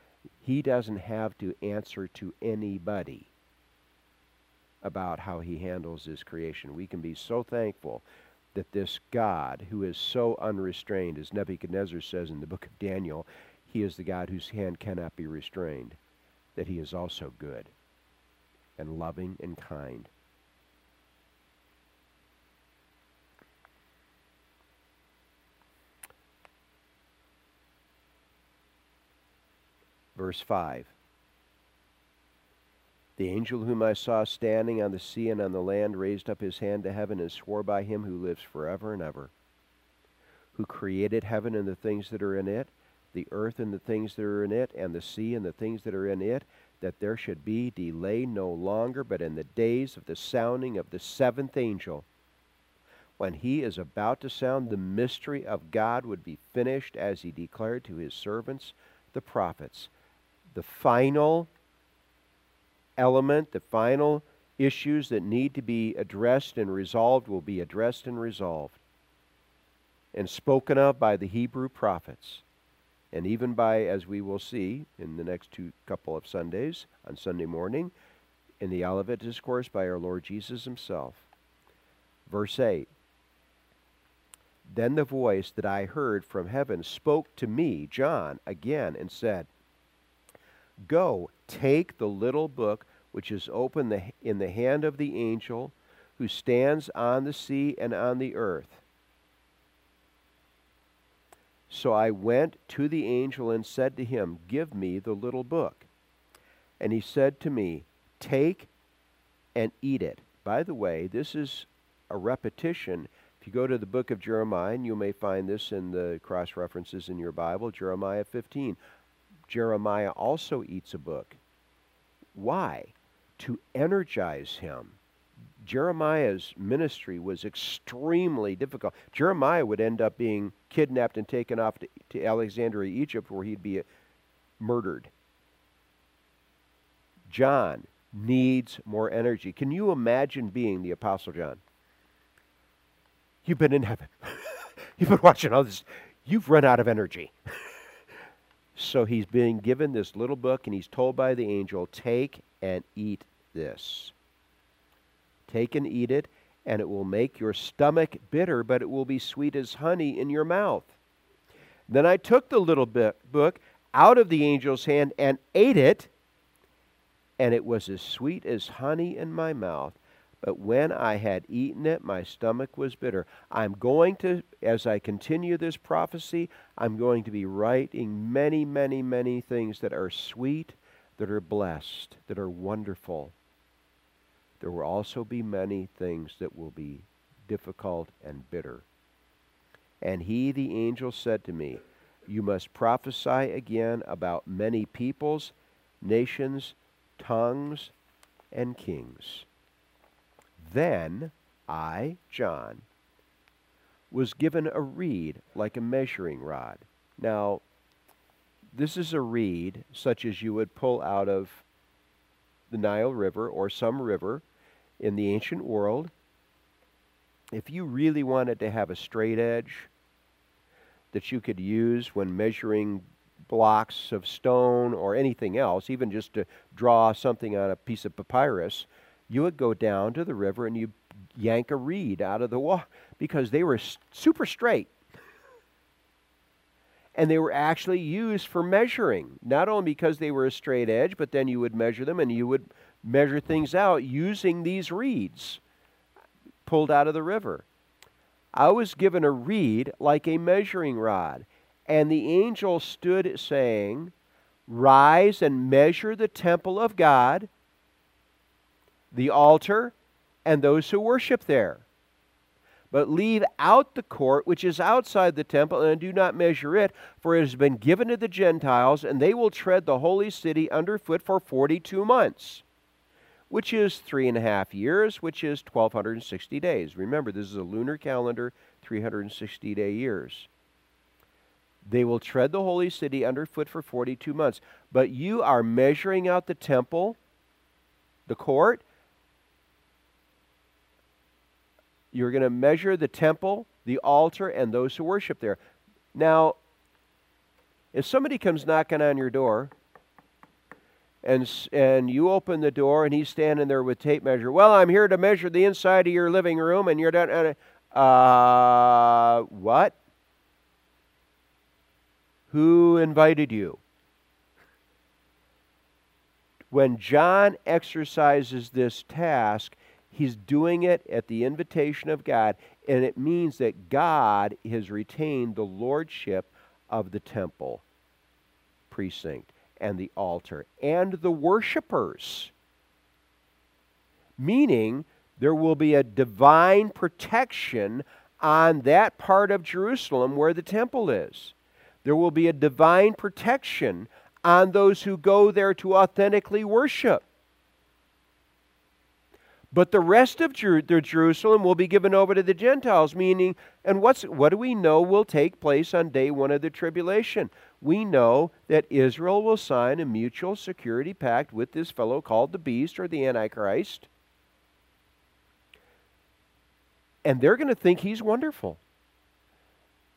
He doesn't have to answer to anybody about how he handles his creation. We can be so thankful that this God, who is so unrestrained, as Nebuchadnezzar says in the book of Daniel, he is the God whose hand cannot be restrained, that he is also good and loving and kind. Verse 5 the angel whom I saw standing on the sea and on the land raised up his hand to heaven and swore by him who lives forever and ever, who created heaven and the things that are in it, the earth and the things that are in it, and the sea and the things that are in it, that there should be delay no longer, but in the days of the sounding of the seventh angel, when he is about to sound, the mystery of God would be finished as he declared to his servants, the prophets. The final element, the final issues that need to be addressed and resolved will be addressed and resolved and spoken of by the Hebrew prophets and even by, as we will see in the next two couple of Sundays, on Sunday morning, in the Olivet Discourse by our Lord Jesus himself. Verse 8 Then the voice that I heard from heaven spoke to me, John, again, and said, Go, take the little book which is open in the hand of the angel who stands on the sea and on the earth. So I went to the angel and said to him, Give me the little book. And he said to me, Take and eat it. By the way, this is a repetition. If you go to the book of Jeremiah, and you may find this in the cross references in your Bible, Jeremiah 15. Jeremiah also eats a book Why? To energize him. Jeremiah's ministry was extremely difficult. Jeremiah would end up being kidnapped and taken off to, to Alexandria, Egypt, where he'd be murdered. John needs more energy. Can you imagine being the Apostle John? You've been in heaven. You've been watching all this. You've run out of energy. so he's being given this little book, and he's told by the angel, Take and eat this. Take and eat it, and it will make your stomach bitter, but it will be sweet as honey in your mouth. Then I took the little book out of the angel's hand and ate it, and it was as sweet as honey in my mouth. But when I had eaten it, my stomach was bitter. I'm going to, as I continue this prophecy, I'm going to be writing many, many, many things that are sweet, that are blessed, that are wonderful. There will also be many things that will be difficult and bitter. And he, the angel, said to me, You must prophesy again about many peoples, nations, tongues, and kings. Then I, John, was given a reed like a measuring rod. Now, this is a reed such as you would pull out of the Nile River or some river in the ancient world. If you really wanted to have a straight edge that you could use when measuring blocks of stone or anything else, even just to draw something on a piece of papyrus, you would go down to the river and you yank a reed out of the water because they were super straight. And they were actually used for measuring, not only because they were a straight edge, but then you would measure them and you would measure things out using these reeds pulled out of the river. I was given a reed like a measuring rod, and the angel stood saying, Rise and measure the temple of God the altar, and those who worship there. But leave out the court which is outside the temple, and do not measure it, for it has been given to the Gentiles, and they will tread the holy city underfoot for forty two months, which is three and a half years, which is 1,260 days. Remember, this is a lunar calendar, 360 day years. They will tread the holy city underfoot for 42 months. But you are measuring out the temple, the court, You're going to measure the temple, the altar, and those who worship there. Now, if somebody comes knocking on your door, and and you open the door and he's standing there with tape measure. Well, I'm here to measure the inside of your living room, and you're done. Uh, what? Who invited you? When John exercises this task, He's doing it at the invitation of God, and it means that God has retained the lordship of the temple precinct and the altar and the worshipers. Meaning, there will be a divine protection on that part of Jerusalem where the temple is. There will be a divine protection on those who go there to authentically worship. But the rest of Jer- Jerusalem will be given over to the Gentiles, meaning, and what's, what do we know will take place on day one of the tribulation? We know that Israel will sign a mutual security pact with this fellow called the beast or the Antichrist. And they're going to think he's wonderful.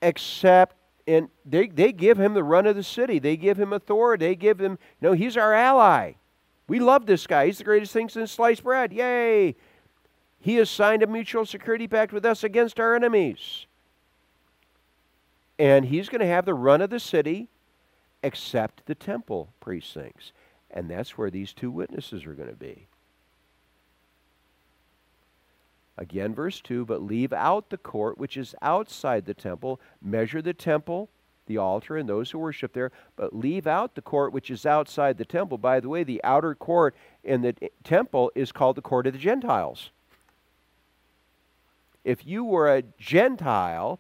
Except, and they, they give him the run of the city. They give him authority. They give him, no, he's our ally. We love this guy. He's the greatest thing since sliced bread. Yay! He has signed a mutual security pact with us against our enemies. And he's going to have the run of the city except the temple precincts. And that's where these two witnesses are going to be. Again, verse 2 But leave out the court which is outside the temple, measure the temple the altar and those who worship there, but leave out the court which is outside the temple. By the way, the outer court in the temple is called the court of the Gentiles. If you were a Gentile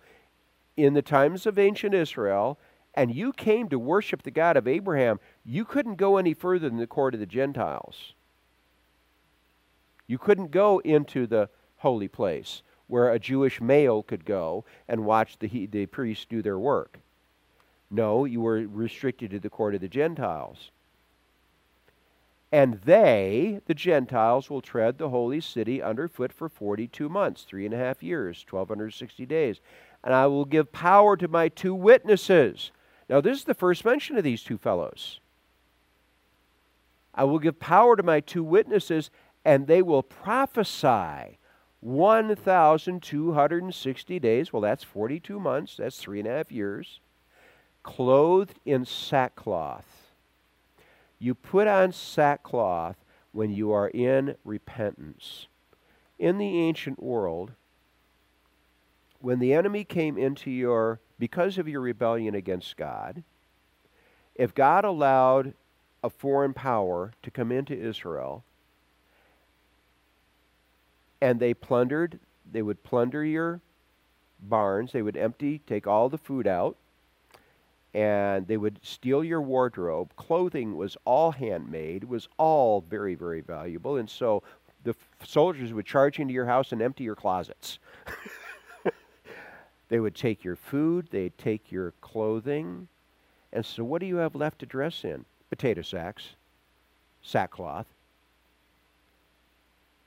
in the times of ancient Israel and you came to worship the God of Abraham, you couldn't go any further than the court of the Gentiles. You couldn't go into the holy place where a Jewish male could go and watch the, the priests do their work. No, you were restricted to the court of the Gentiles. And they, the Gentiles, will tread the holy city underfoot for 42 months, three and a half years, 1260 days. And I will give power to my two witnesses. Now, this is the first mention of these two fellows. I will give power to my two witnesses, and they will prophesy 1,260 days. Well, that's 42 months, that's three and a half years. Clothed in sackcloth. You put on sackcloth when you are in repentance. In the ancient world, when the enemy came into your, because of your rebellion against God, if God allowed a foreign power to come into Israel, and they plundered, they would plunder your barns, they would empty, take all the food out, and they would steal your wardrobe. Clothing was all handmade, was all very, very valuable, and so the soldiers would charge into your house and empty your closets. they would take your food, they'd take your clothing, and so what do you have left to dress in? Potato sacks, sackcloth.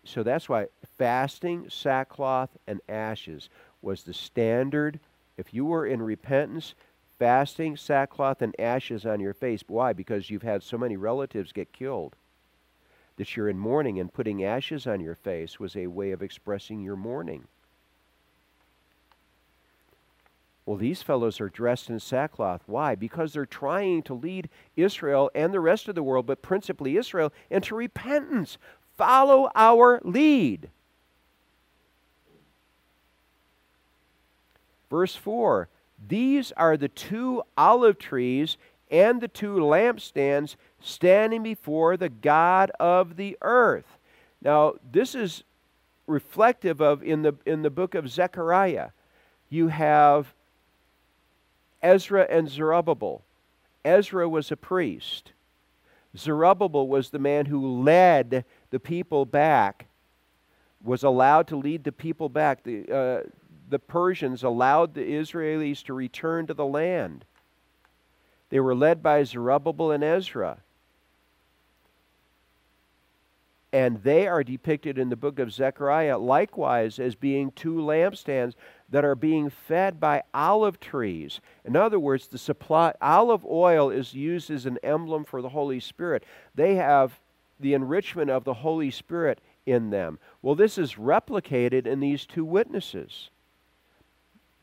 So that's why fasting, sackcloth, and ashes was the standard. If you were in repentance, fasting, sackcloth, and ashes on your face. Why? Because you've had so many relatives get killed that you're in mourning, and putting ashes on your face was a way of expressing your mourning. Well, these fellows are dressed in sackcloth. Why? Because they're trying to lead Israel and the rest of the world, but principally Israel, into repentance. Follow our lead. Verse 4 These are the two olive trees and the two lampstands standing before the God of the earth. Now, this is reflective of in the in the book of Zechariah. You have Ezra and Zerubbabel. Ezra was a priest. Zerubbabel was the man who led the people back, was allowed to lead the people back. The, uh, the Persians allowed the Israelis to return to the land. They were led by Zerubbabel and Ezra. And they are depicted in the book of Zechariah likewise as being two lampstands that are being fed by olive trees. In other words, the supply olive oil is used as an emblem for the Holy Spirit. They have the enrichment of the Holy Spirit in them. Well, this is replicated in these two witnesses.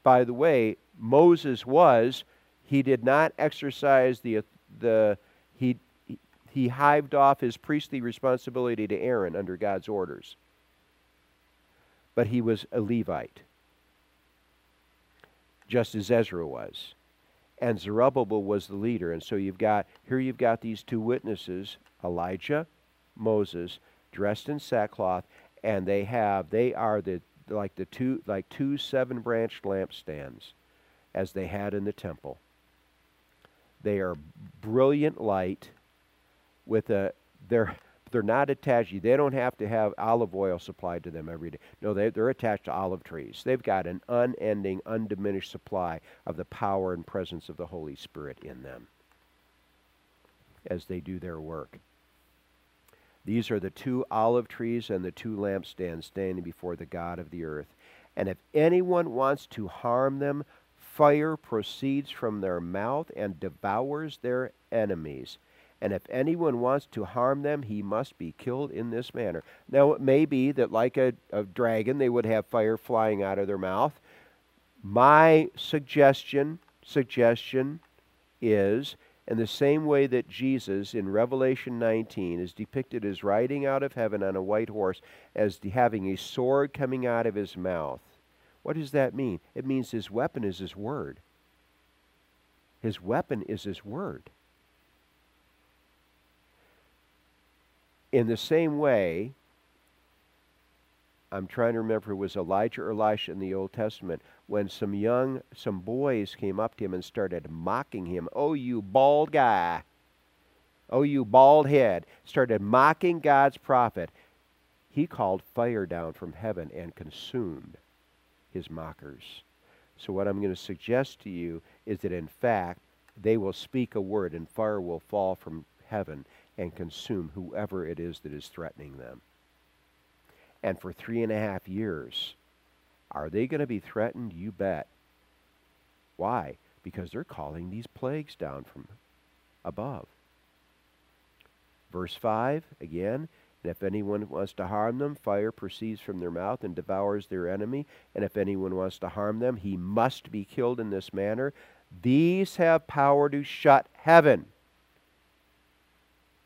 By the way, Moses was, he did not exercise the, the he, he hived off his priestly responsibility to Aaron under God's orders. But he was a Levite, just as Ezra was. And Zerubbabel was the leader. And so you've got, here you've got these two witnesses, Elijah Moses dressed in sackcloth, and they have they are the like the two like two seven branched lampstands as they had in the temple. They are brilliant light with a they're they're not attached. You they don't have to have olive oil supplied to them every day. No, they, they're attached to olive trees. They've got an unending, undiminished supply of the power and presence of the Holy Spirit in them as they do their work. These are the two olive trees and the two lampstands standing before the God of the earth. And if anyone wants to harm them, fire proceeds from their mouth and devours their enemies. And if anyone wants to harm them, he must be killed in this manner. Now, it may be that, like a, a dragon, they would have fire flying out of their mouth. My suggestion, suggestion is in the same way that Jesus in Revelation 19 is depicted as riding out of heaven on a white horse, as having a sword coming out of his mouth. What does that mean? It means his weapon is his word. His weapon is his word. In the same way, I'm trying to remember it was Elijah or Elisha in the Old Testament when some young some boys came up to him and started mocking him. Oh, you bald guy. Oh, you bald head. Started mocking God's prophet. He called fire down from heaven and consumed his mockers. So, what I'm going to suggest to you is that in fact, they will speak a word and fire will fall from heaven and consume whoever it is that is threatening them. And for three and a half years, are they going to be threatened? You bet. Why? Because they're calling these plagues down from above. Verse 5 again, and if anyone wants to harm them, fire proceeds from their mouth and devours their enemy. And if anyone wants to harm them, he must be killed in this manner. These have power to shut heaven.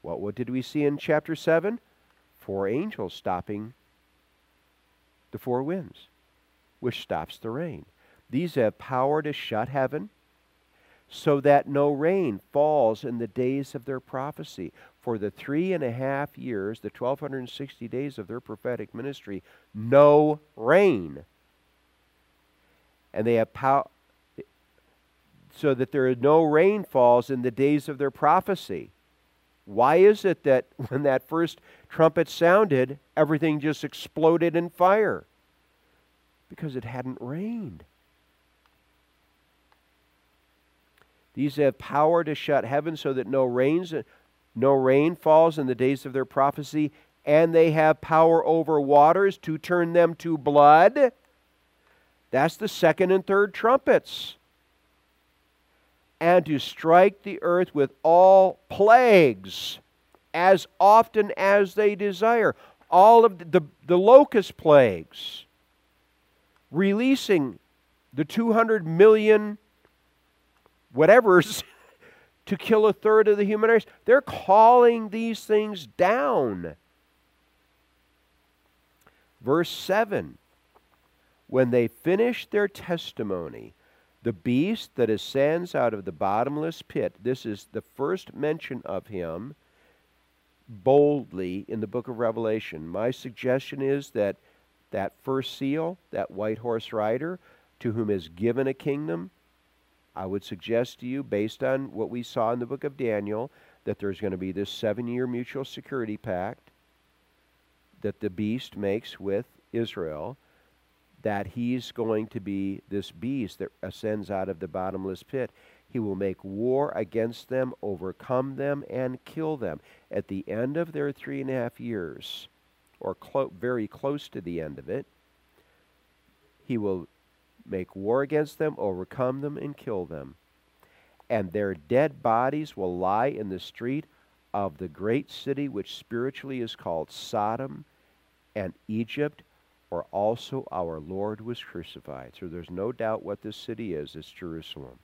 What, what did we see in chapter 7? Four angels stopping the four winds, which stops the rain. These have power to shut heaven so that no rain falls in the days of their prophecy. For the three and a half years, the 1260 days of their prophetic ministry, no rain. And they have power so that there is no rain falls in the days of their prophecy. Why is it that when that first trumpet sounded, everything just exploded in fire? Because it hadn't rained. These have power to shut heaven so that no rains no rain falls in the days of their prophecy, and they have power over waters to turn them to blood. That's the second and third trumpets. And to strike the earth with all plagues as often as they desire. All of the, the, the locust plagues, releasing the 200 million whatever's to kill a third of the human race. They're calling these things down. Verse 7 When they finish their testimony, the beast that ascends out of the bottomless pit, this is the first mention of him boldly in the book of Revelation. My suggestion is that that first seal, that white horse rider, to whom is given a kingdom, I would suggest to you, based on what we saw in the book of Daniel, that there's going to be this seven year mutual security pact that the beast makes with Israel, that he's going to be this beast that ascends out of the bottomless pit. He will make war against them, overcome them, and kill them. At the end of their three and a half years, or clo- very close to the end of it, he will make war against them, overcome them, and kill them. And their dead bodies will lie in the street of the great city, which spiritually is called Sodom and Egypt, where also our Lord was crucified. So there's no doubt what this city is it's Jerusalem.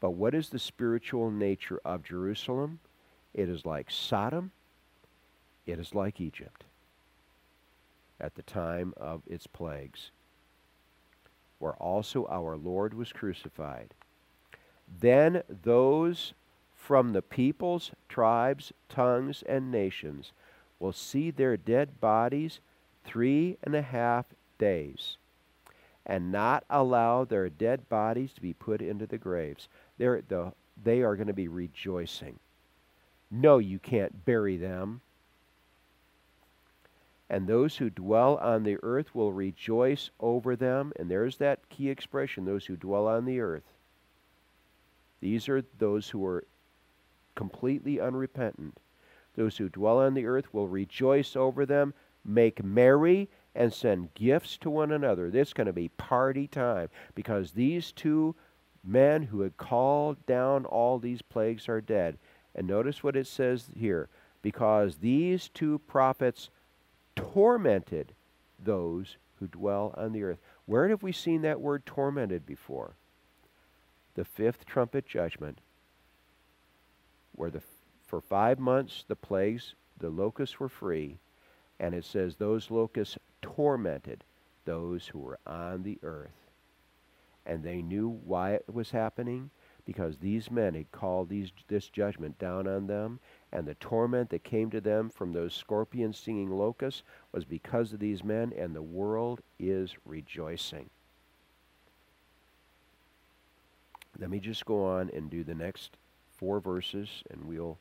But what is the spiritual nature of Jerusalem? It is like Sodom, it is like Egypt at the time of its plagues where also our Lord was crucified. Then those from the peoples, tribes, tongues, and nations will see their dead bodies three and a half days, and not allow their dead bodies to be put into the graves. They're, the, they are going to be rejoicing. No, you can't bury them and those who dwell on the earth will rejoice over them. And there's that key expression those who dwell on the earth. These are those who are completely unrepentant. Those who dwell on the earth will rejoice over them, make merry, and send gifts to one another. This is going to be party time because these two men who had called down all these plagues are dead. And notice what it says here because these two prophets tormented those who dwell on the earth. Where have we seen that word tormented before? The fifth trumpet judgment, where the, for five months the plagues, the locusts were free, and it says those locusts tormented those who were on the earth. And they knew why it was happening because these men had called these, this judgment down on them, And the torment that came to them from those scorpion stinging locusts was because of these men, and the world is rejoicing. Let me just go on and do the next four verses, and we'll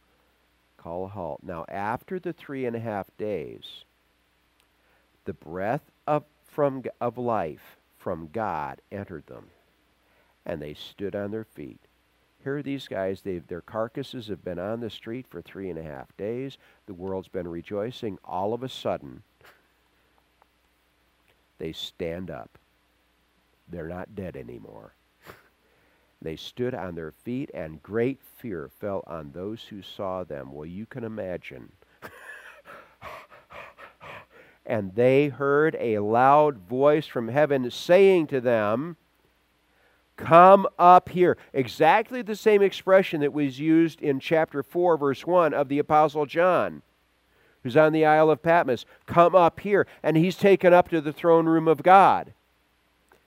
call a halt. Now, after the three and a half days, the breath of, from, of life from God entered them, and they stood on their feet. Here are these guys, their carcasses have been on the street for three and a half days. The world's been rejoicing. All of a sudden, they stand up. They're not dead anymore. They stood on their feet, and great fear fell on those who saw them. Well, you can imagine. And they heard a loud voice from heaven saying to them, Come up here. Exactly the same expression that was used in chapter 4, verse 1 of the Apostle John, who's on the Isle of Patmos. Come up here. And he's taken up to the throne room of God.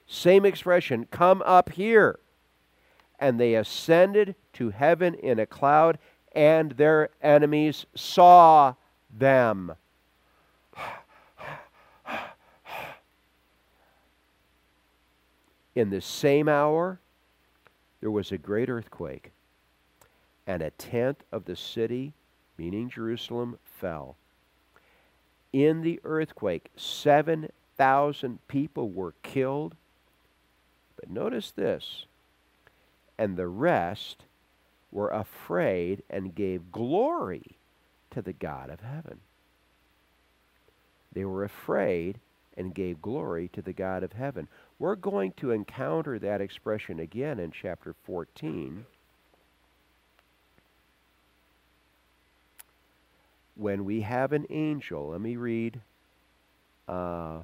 Same expression, come up here and they ascended to heaven in a cloud, and their enemies saw them. In the same hour, there was a great earthquake, and a tenth of the city, meaning Jerusalem, fell. In the earthquake, 7,000 people were killed. But notice this and the rest were afraid and gave glory to the God of heaven. They were afraid and gave glory to the God of heaven. We're going to encounter that expression again in chapter 14. When we have an angel, let me read uh,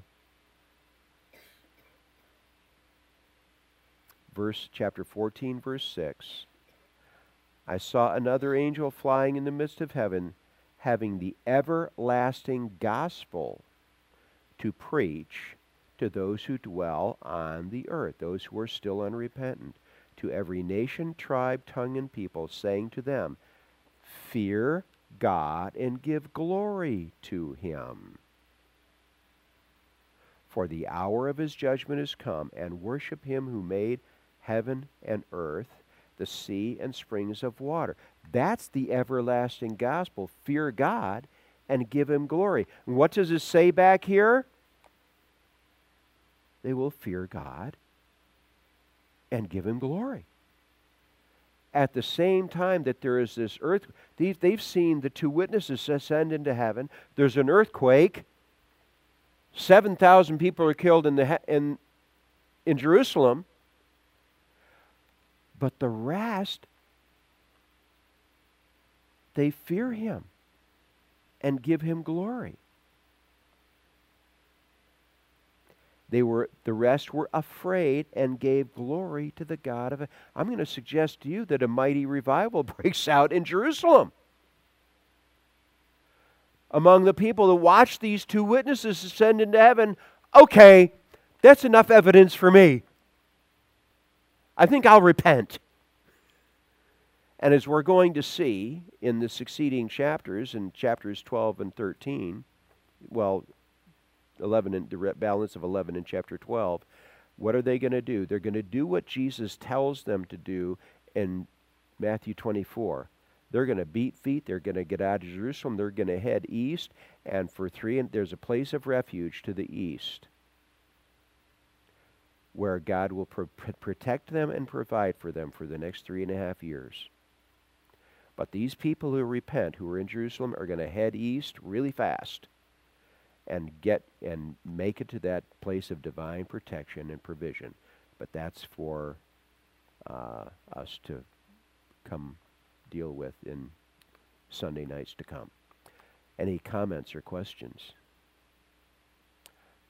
verse chapter 14 verse 6 I saw another angel flying in the midst of heaven having the everlasting gospel to preach to those who dwell on the earth those who are still unrepentant to every nation tribe tongue and people saying to them fear God and give glory to him for the hour of his judgment is come and worship him who made heaven and earth, the sea and springs of water. That's the everlasting gospel. Fear God and give him glory. And what does it say back here? They will fear God and give him glory. At the same time that there is this earth, they've seen the two witnesses ascend into heaven. There's an earthquake. 7,000 people are killed in, the, in, in Jerusalem. But the rest, they fear him and give him glory. They were the rest were afraid and gave glory to the God of I'm going to suggest to you that a mighty revival breaks out in Jerusalem. Among the people that watch these two witnesses ascend into heaven, okay, that's enough evidence for me. I think I'll repent. And as we're going to see in the succeeding chapters, in chapters 12 and 13, well, 11 and the balance of 11 in chapter 12, what are they going to do? They're going to do what Jesus tells them to do in Matthew 24. They're going to beat feet. They're going to get out of Jerusalem. They're going to head east. And for three, and there's a place of refuge to the east where God will pro- protect them and provide for them for the next three and a half years. But these people who repent, who are in Jerusalem, are going to head east really fast and get and make it to that place of divine protection and provision. But that's for uh, us to come deal with in Sunday nights to come. Any comments or questions?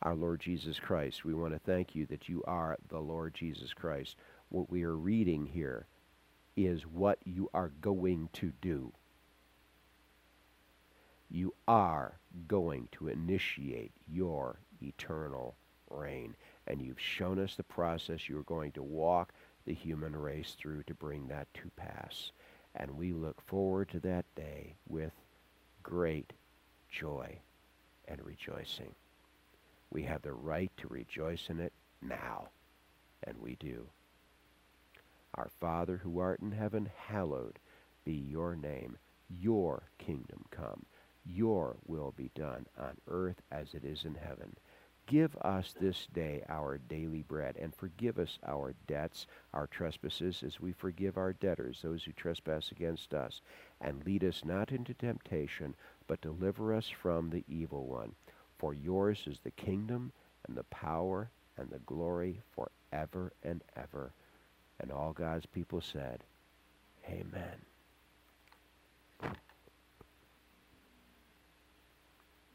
our Lord Jesus Christ. We want to thank you that you are the Lord Jesus Christ. What we are reading here is what you are going to do. You are going to initiate your eternal reign. And you've shown us the process you're going to walk the human race through to bring that to pass. And we look forward to that day with great joy and rejoicing. We have the right to rejoice in it now, and we do. Our Father who art in heaven, hallowed be your name. Your kingdom come. Your will be done on earth as it is in heaven. Give us this day our daily bread, and forgive us our debts, our trespasses, as we forgive our debtors, those who trespass against us. And lead us not into temptation, but deliver us from the evil one. For yours is the kingdom, and the power, and the glory forever and ever. And all God's people said, Amen.